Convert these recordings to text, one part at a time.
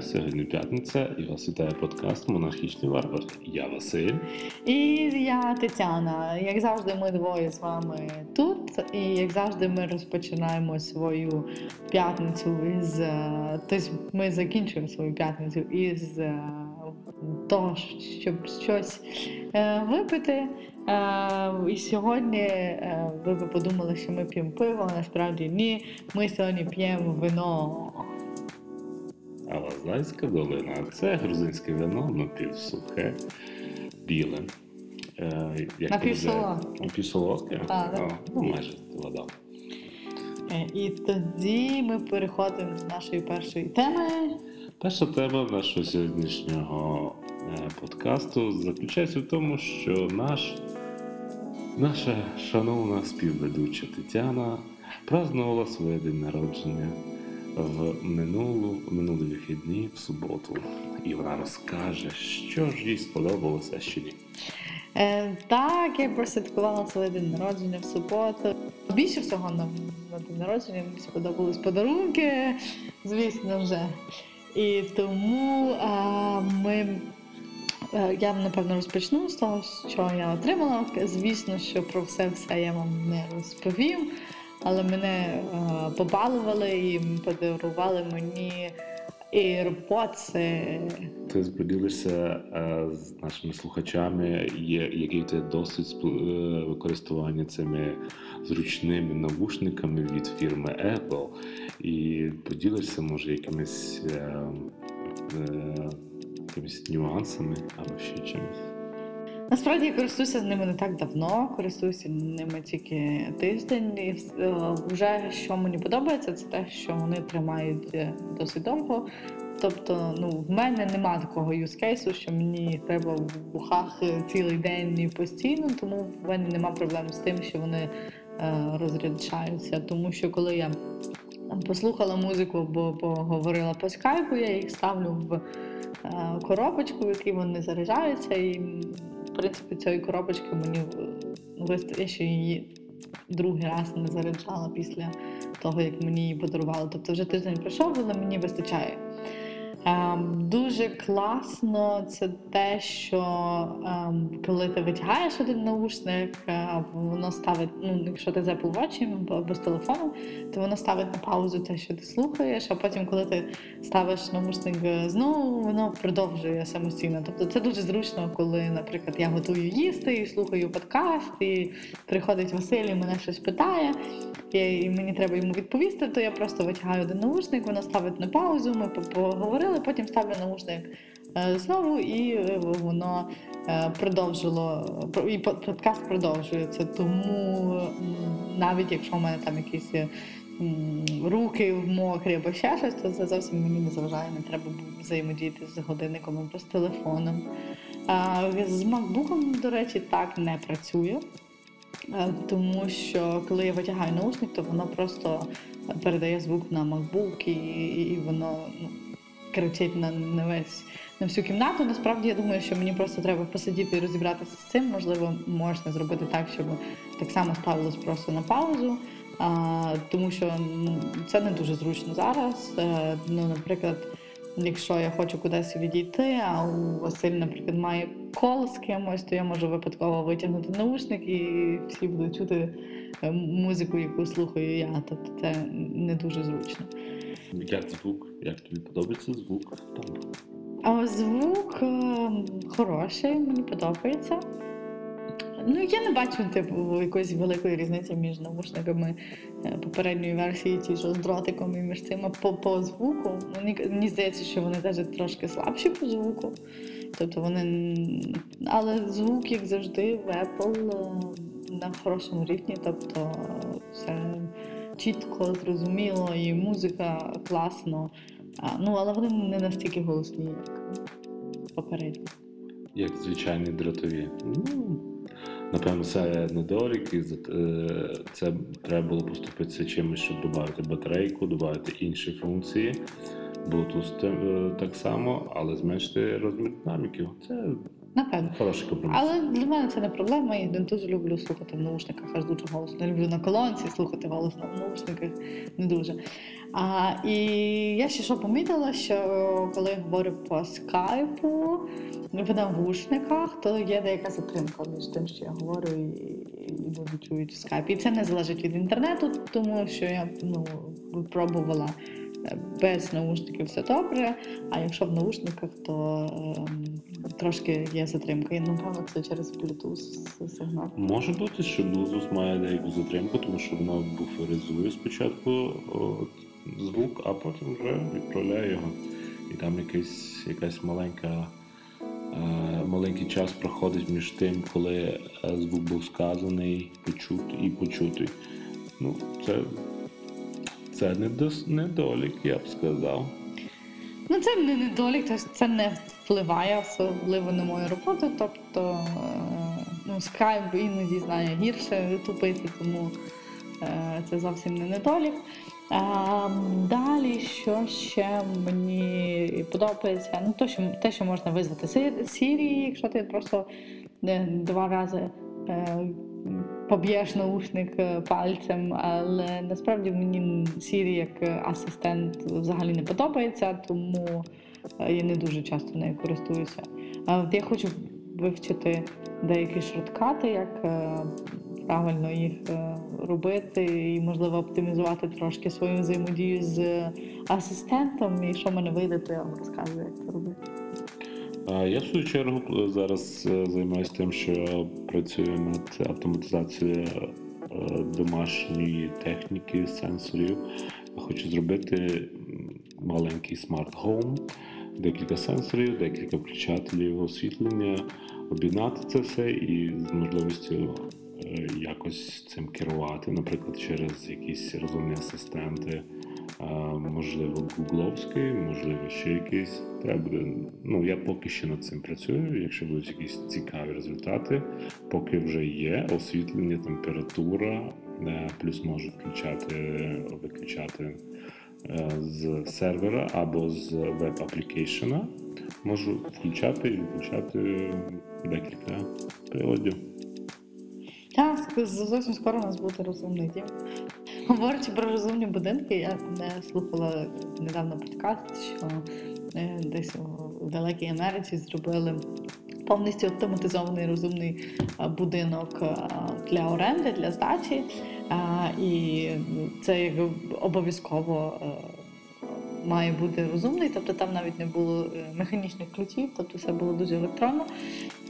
Сьогодні п'ятниця і вас вітає подкаст Монархічний варвар. Я Василь. І я Тетяна. Як завжди, ми двоє з вами тут. І як завжди, ми розпочинаємо свою п'ятницю із тобто ми закінчуємо свою п'ятницю із е, того, щоб щось е, випити. І сьогодні ви би подумали, що ми п'ємо пиво, насправді ні. Ми сьогодні п'ємо вино. Алазайська долина. Це грузинське вино, напівсухе, біле. Е, Напівсолодке. Напівсолодке? Ну, майже вода. Е, і тоді ми переходимо до нашої першої теми. Перша тема нашого сьогоднішнього е, подкасту заключається в тому, що наш, наша шановна співведуча Тетяна празднувала своє день народження в минулу, минулі вихідні в суботу, і вона розкаже, що ж їй сподобалося, а що ні. Е, Так, я просвяткувала своє день народження в суботу. Більше всього на, на день народження мені сподобались подарунки, звісно вже. І тому а, ми. Е, я напевно розпочну з того, що я отримала. Звісно, що про все все я вам не розповім але мене е, побалували і подарували мені AirPods. Ти поділишся е, з нашими слухачами, є який ти досвід е, використання цими зручними навушниками від фірми Apple, і поділишся, може, якимись, якимись нюансами або ще чимось. Насправді я користуюся з ними не так давно, користуюся ними тільки тиждень. І е, вже що мені подобається, це те, що вони тримають е, досить довго. Тобто, ну в мене нема такого юзкейсу, що мені треба в вухах цілий день і постійно, тому в мене нема проблем з тим, що вони е, розряджаються. Тому що коли я послухала музику або поговорила по скайпу, я їх ставлю в е, коробочку, в якій вони заряджаються. і принципі, цієї коробочки мені вистачить, я ще її другий раз не заряджала після того, як мені її подарували. Тобто вже тиждень пройшов, але мені вистачає. Ем, дуже класно це те, що ем, коли ти витягаєш один наушник, е, воно ставить, ну, якщо ти з Apple Watch або з телефону, то воно ставить на паузу те, що ти слухаєш, а потім, коли ти ставиш наушник знову, воно продовжує самостійно. Тобто це дуже зручно, коли, наприклад, я готую їсти і слухаю подкаст, і приходить Василь і мене щось питає, і мені треба йому відповісти, то я просто витягаю один наушник, воно ставить на паузу, ми поговорили говорили, потім ставлю наушник е, знову, і е, воно е, продовжило і подкаст продовжується. Тому навіть якщо в мене там якісь руки в мокрі або ще щось, то це зовсім мені не заважає, не треба взаємодіяти з годинником або з телефоном. З MacBook, до речі, так не працює. Тому що коли я витягаю наушник, то воно просто передає звук на MacBook і, і воно ну, кричить на на весь на всю кімнату. Насправді я думаю, що мені просто треба посидіти і розібратися з цим. Можливо, можна зробити так, щоб так само ставилось просто на паузу. А, Тому що ну, це не дуже зручно зараз. А, е, ну, Наприклад, якщо я хочу кудись відійти, а у Василь, наприклад, має кол з кимось, то я можу випадково витягнути наушник і всі будуть чути е, музику, яку слухаю я. Тобто це не дуже зручно. Як звук? Як тобі подобається звук? А звук е, хороший, мені подобається. Ну, я не бачу типу, якоїсь великої різниці між наушниками е, попередньої версії, ті, що з дротиком і між цими по, по звуку. Мені, мені здається, що вони навіть трошки слабші по звуку. Тобто вони. Але звук, як завжди, в Apple е, на хорошому рівні. Тобто все чітко, зрозуміло, і музика класно. А, Ну, але вони не настільки голосні, як попередні. Як звичайні дротові. Ну, Напевно, це недолік, і е, це треба було поступитися чимось, щоб додати батарейку, додати інші функції. Bluetooth е, так само, але зменшити розмір динаміків. Це Напевно. Хороший компроміс. Але для мене це не проблема. Я не дуже люблю слухати в наушниках аж дуже голосно. Не люблю на колонці слухати голосно в наушниках не дуже. А, і я ще що помітила, що коли я говорю по скайпу в навушниках, то є деяка затримка між тим, що я говорю і, люди чують в скайпі. І це не залежить від інтернету, тому що я ну, пробувала без наушників все добре. А якщо в наушниках, то ем, трошки є затримка. І напевно це через Bluetooth сигнал. Може бути, що Bluetooth має деяку затримку, тому що воно буферизує спочатку от, звук, а потім вже відправляє його. І там якийсь, якась маленька, е, маленький час проходить між тим, коли е, звук був сказаний, почут і почутий. Ну, це, це недолік, я б сказав. Ну, це не недолік, тобто це не впливає особливо на мою роботу. Тобто е, ну, скайп іноді знає гірше тупити, тому е, це зовсім не недолік. А, далі, що ще мені подобається, ну то, що, те, що можна визвати Siri, якщо ти просто е, два рази поб'єш наушник е, пальцем, але насправді мені Siri як е, асистент взагалі не подобається, тому е, я не дуже часто нею користуюся. Я хочу вивчити деякі shortcut и, як правильно їх робити, і можливо оптимізувати трошки свою взаємодію з асистентом. І що в мене вийде, то я вам розкажу, як це робити. Я в свою чергу зараз займаюся тим, що працюю над автоматизацією е, домашньої техніки, сенсорів. Хочу зробити маленький smart home, декілька сенсорів, декілька включателів освітлення, об'єднати це все і з можливістю е, якось цим керувати, наприклад, через якісь розумні асистенти. Можливо, гугловський, можливо, ще якийсь. Треба буде. Ну, я поки що над цим працюю. Якщо будуть якісь цікаві результати, поки вже є освітлення, температура, е, плюс можу включати, виключати е, з сервера або з веб-аплікейшена. Можу включати і виключати декілька приладів. Так, зовсім скоро у нас буде розумний дім. Говорячи про розумні будинки, я не слухала недавно подкаст, що е, десь у далекій Америці зробили повністю автоматизований розумний е, будинок е, для оренди, для здачі. І це обов'язково. Має бути розумний, тобто там навіть не було механічних ключів, тобто все було дуже електронно.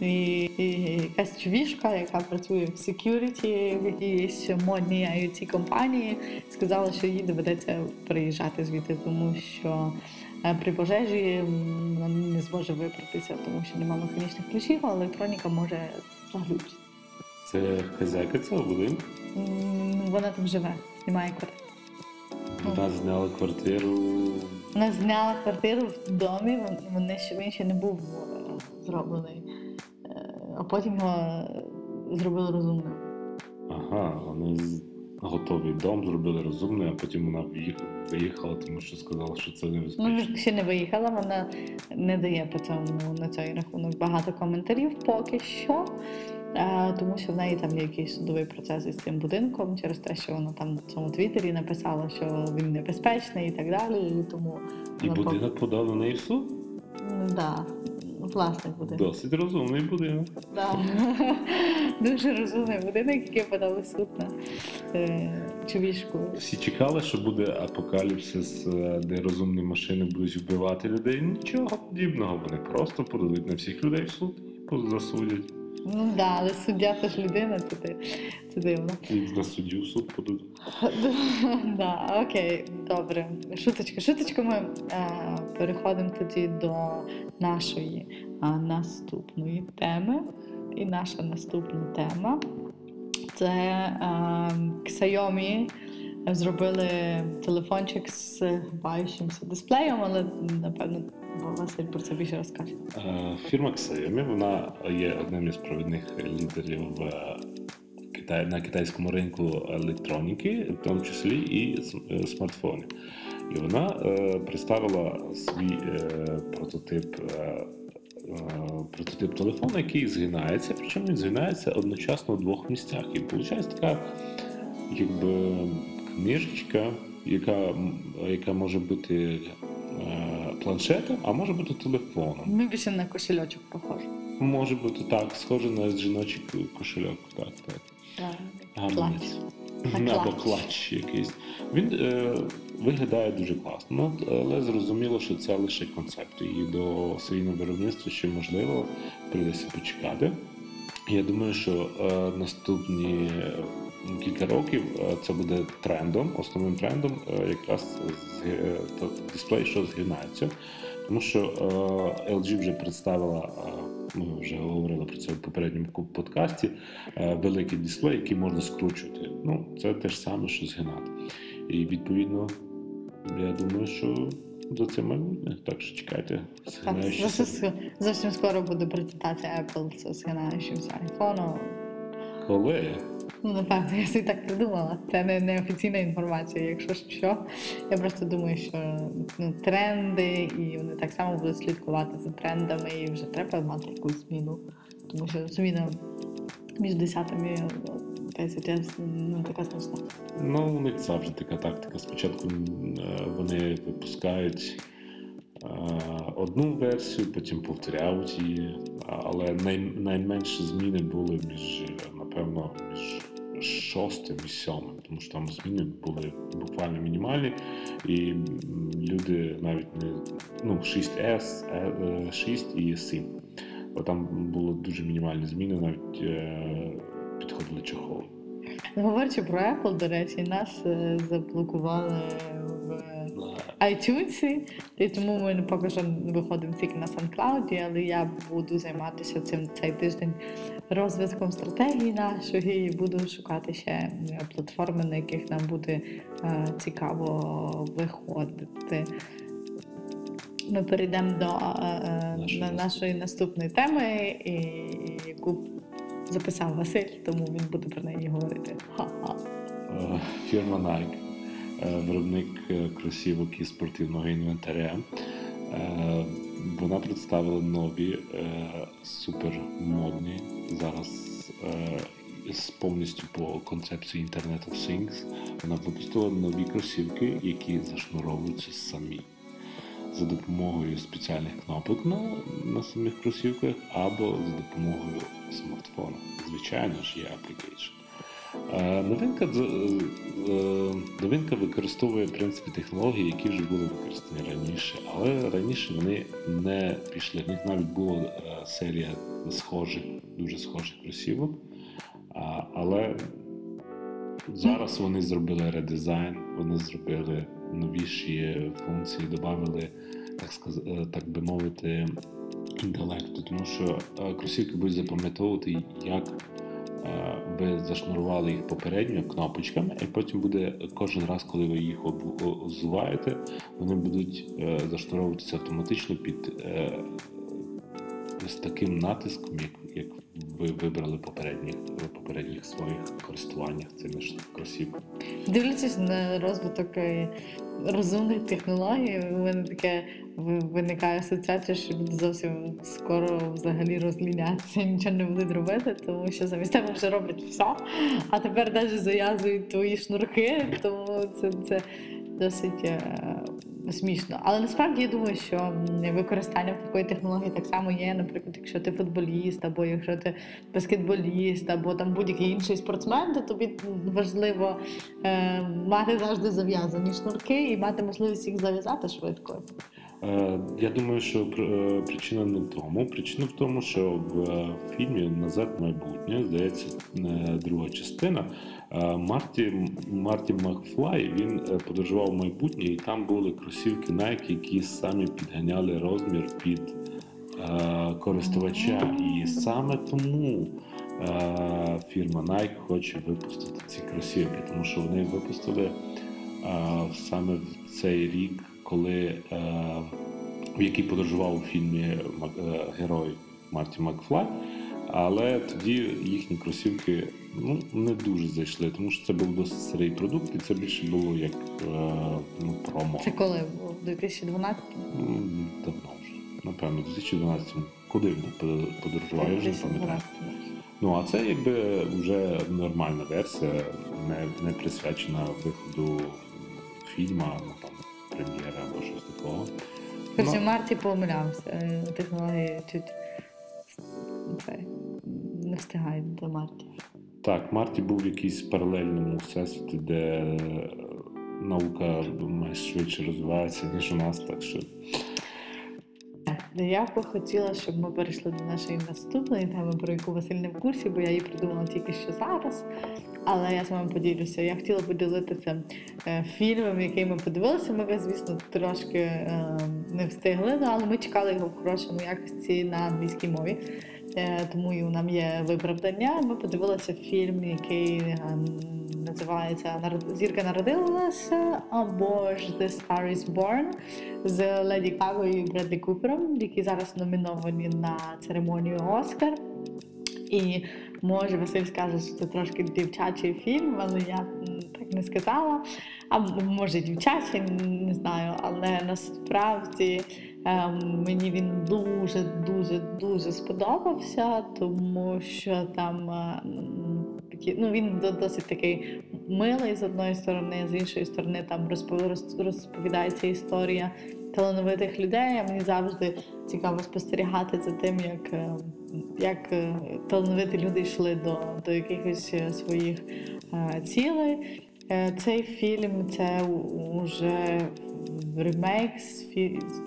І, і якась чувішка, яка працює в security в якійсь модній IoT компанії, сказала, що їй доведеться приїжджати звідти, тому що е, при пожежі вона не зможе вибратися, тому що немає механічних ключів, а електроніка може заглючити. Це хазяйка цього будинку. Вона там живе, знімає квартиру. Вона зняла квартиру. Вона зняла квартиру в домі, він ще не був е, зроблений, а потім його зробили розумним. Ага, вони готовий дом зробили розумний, а потім вона виїхала, тому що сказала, що це Ну, небезпечно. ще не виїхала, вона не дає по цьому на цей рахунок багато коментарів поки що. Тому що в неї там є якийсь судовий процес із цим будинком через те, що вона там в цьому твіттері написала, що він небезпечний і так далі. І тому І вона будинок подав на неї в суд. Да, власник будинку. Досить розумний будинок. Да. Дуже розумний будинок, який подали суд на е, чувішку. Всі чекали, що буде апокаліпсис, е, де розумні машини будуть вбивати людей. Нічого подібного. Вони просто подадуть на всіх людей в суд і засудять. Ну да, але суддя теж людина, це, це дивно. І на суддю суд подадуть. Да, окей, добре. Шуточка. Шуточка ми е, переходимо тоді до нашої наступної теми. І наша наступна тема це е, Xiaomi зробили телефончик з баючимся дисплеєм, але напевно Василь про це більше розкаже. Е, Фірма Xiaomi, вона є одним із провідних лідерів Китай, на китайському ринку електроніки, в тому числі і е. І вона е, представила свій е, прототип е, прототип телефону, який згинається, причому він згинається одночасно в двох місцях. І виходить така якби книжечка, яка, яка може бути е, планшетом, а може бути телефоном. Ми більше на кошельочок похожі. Може бути так, схоже на жіночий кошельок. Так, так. Клач. Або клач. якийсь. Він е, виглядає дуже класно, ну, але зрозуміло, що це лише концепт. І до серійного виробництва ще можливо прийдеться почекати. Я думаю, що е, наступні кілька років е, це буде трендом, основним трендом е, якраз з- е, дисплей, що згинається. Тому що е, LG вже представила, е, ми вже говорили про це в попередньому подкасті, е, великий дисплей, який можна скручувати. Ну, це те ж саме, що згинати. І відповідно, я думаю, що за це майбутнє. Так що чекайте, Так, зовсім, скоро буде презентація Apple з згинаючимся айфоном. Коли? Ну, напевно, я собі так придумала. Це не, не офіційна інформація, якщо що. Я просто думаю, що ну, тренди, і вони так само будуть слідкувати за трендами, і вже треба мати якусь зміну. Тому що зміна між 10 ну, така страшна. Ну, у них завжди така тактика. Спочатку е, вони випускають е, одну версію, потім повторяють її. Але най, найменші зміни були між, е, напевно, між шостим і сьомим, тому що там зміни були буквально мінімальні, і люди навіть не ну, 6S, е, е, 6 і 7. Бо там були дуже мінімальні зміни, навіть е, підходили чохоли. Говорячи про Apple, до речі, нас е, заблокували в iTunes, і тому ми поки що виходимо тільки на SoundCloud, але я буду займатися цим цей тиждень розвитком стратегії нашої і буду шукати ще е, платформи, на яких нам буде е, цікаво виходити. Ми перейдемо до е, е, Нашої нашої наступної теми, і, яку записав Василь, тому він буде про неї говорити. Ха-ха. Е, Фірма Nike, виробник е, кросівок і спортивного інвентаря. Е, Вона представила нові е, супермодні зараз е, з повністю по концепції Internet of Things. Вона випустила нові кросівки, які зашнуровуються самі за допомогою спеціальних кнопок на, на самих кросівках або за допомогою смартфона. Звичайно ж, є application. Е, Новинка, е, новинка використовує в принципі технології, які вже були використані раніше, але раніше вони не пішли. В них навіть була е, серія схожих, дуже схожих кросівок. Але зараз вони зробили редизайн, вони зробили новіші функції, додали, так, сказ... так би мовити, інтелекту, тому що кросівки будуть запам'ятовувати, як ви зашнурували їх попередньо кнопочками, і потім буде кожен раз, коли ви їх обу- о- взуваєте, вони будуть е, зашнуровуватися автоматично під е, з таким натиском, як, як ви вибрали попередніх, попередніх своїх користуваннях цими ж кросівками. Дивлячись на розвиток е, розумних технологій, у мене таке виникає асоціація, що люди зовсім скоро взагалі розліняться, нічого не будуть робити, тому що замість тебе вже роблять все, а тепер навіть зав'язують твої шнурки, тому це, це досить е, смішно. Але насправді я думаю, що використання такої технології так само є, наприклад, якщо ти футболіст, або якщо ти баскетболіст, або там будь-який інший спортсмен, то тобі важливо е, мати завжди зав'язані шнурки і мати можливість їх зав'язати швидко. Е, Я думаю, що е, причина не в тому. Причина в тому, що в е, фільмі Назад майбутнє, здається, друга частина. Марті, Марті Макфлай він подорожував майбутнє, і там були кросівки Nike, які самі підганяли розмір під користувача. І саме тому фірма Nike хоче випустити ці кросівки, тому що вони випустили саме в цей рік, коли е, в який подорожував у фільмі Мак- е, герой Марті Макфлай. Але тоді їхні кросівки ну, не дуже зайшли, тому що це був досить старий продукт, і це більше було як е, ну, промо. Це коли було? в 2012 М, Давно вже. Напевно, в 2012 Куди вони под- подорожували, я вже не пам'ятаю. Ну, а це якби вже нормальна версія, не, не присвячена виходу фільму, ну там прем'єра або щось такого. Короче, Ну, Марті помилявся. Е, Технології чуть це, не встигають до Марті. Так, Марті був в якійсь паралельному всесвіті, де е, наука думаю, швидше розвивається, ніж у нас, так що Я би хотіла, щоб ми перейшли до нашої наступної теми, про яку Василь не в курсі, бо я її придумала тільки що зараз. Але я з вами поділюся. Я хотіла поділитися е, фільмом, який ми подивилися. Ми, звісно, трошки е, не встигли, ну, але ми чекали його в хорошому якості на англійській мові. Е, тому і нам є виправдання. Ми подивилися фільм, який називається «Народ- Зірка народилася або ж The Star is Born з Леді Гагою і Бредлі Купером, які зараз номіновані на церемонію Оскар. І може Василь скаже, що це трошки дівчачий фільм, але я так не сказала. А може дівчачий, не знаю. Але насправді ем, мені він дуже, дуже, дуже сподобався, тому що там е, такі, ну, він досить такий милий з одної сторони, з іншої сторони там розпо- розповідається історія талановитих людей. А мені завжди цікаво спостерігати за тим, як, е, як е, талановиті люди йшли до, до якихось е, своїх е, цілей. Цей фільм це вже ремейк,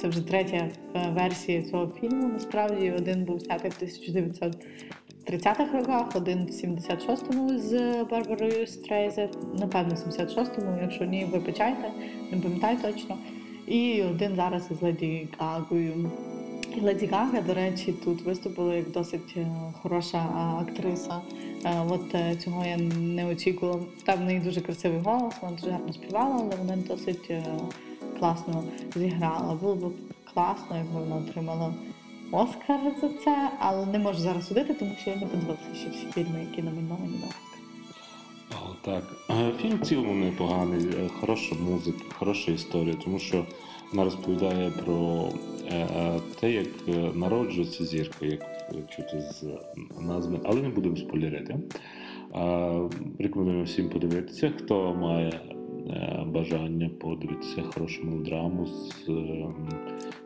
це вже третя версія цього фільму. Насправді один був знятий в 1930-х роках, один в 76-му з Барбарою Стрейзе, напевно, в 76-му, якщо ні, вибачайте, не пам'ятаю точно. І один зараз із Леді Гагою. І Леді Гага, до речі, тут виступила як досить е, хороша актриса. Е, От е, цього я не очікувала. Там в неї дуже красивий голос, вона дуже гарно співала, але вона досить е, класно зіграла. Було б класно, якби вона отримала Оскар за це, але не можу зараз судити, тому що я не подивилася ще всі фільми, які номіновані на Оскар. О, так. Е, Фільм в цілому непоганий, е, хороша музика, хороша історія, тому що вона розповідає про е, е, те, як е, народжується зірка, як е, чути з назви, але не будемо спойлерити. Е, Рекомендуємо всім подивитися, хто має е, бажання подивитися хорошу мелодраму з е,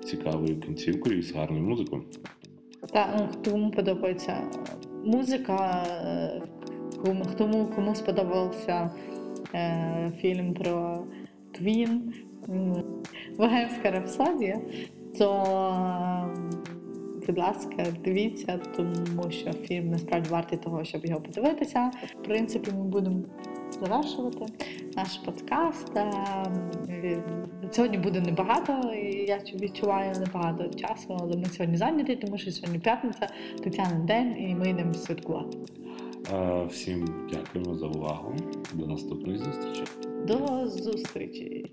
цікавою кінцівкою і з гарною музикою. Та ну, кому подобається музика, е, кому, кому, сподобався е, фільм про Твін, м, Богемська рапсодія, то, е, будь ласка, дивіться, тому що фільм насправді вартий того, щоб його подивитися. В принципі, ми будемо завершувати наш подкаст. Е, е, Сьогодні буде небагато, я відчуваю небагато часу, але ми сьогодні зайняті, тому що сьогодні п'ятниця, Тетянин день, і ми йдемо святкувати. Е, Всім дякуємо за увагу. До наступної зустрічі. До зустрічі!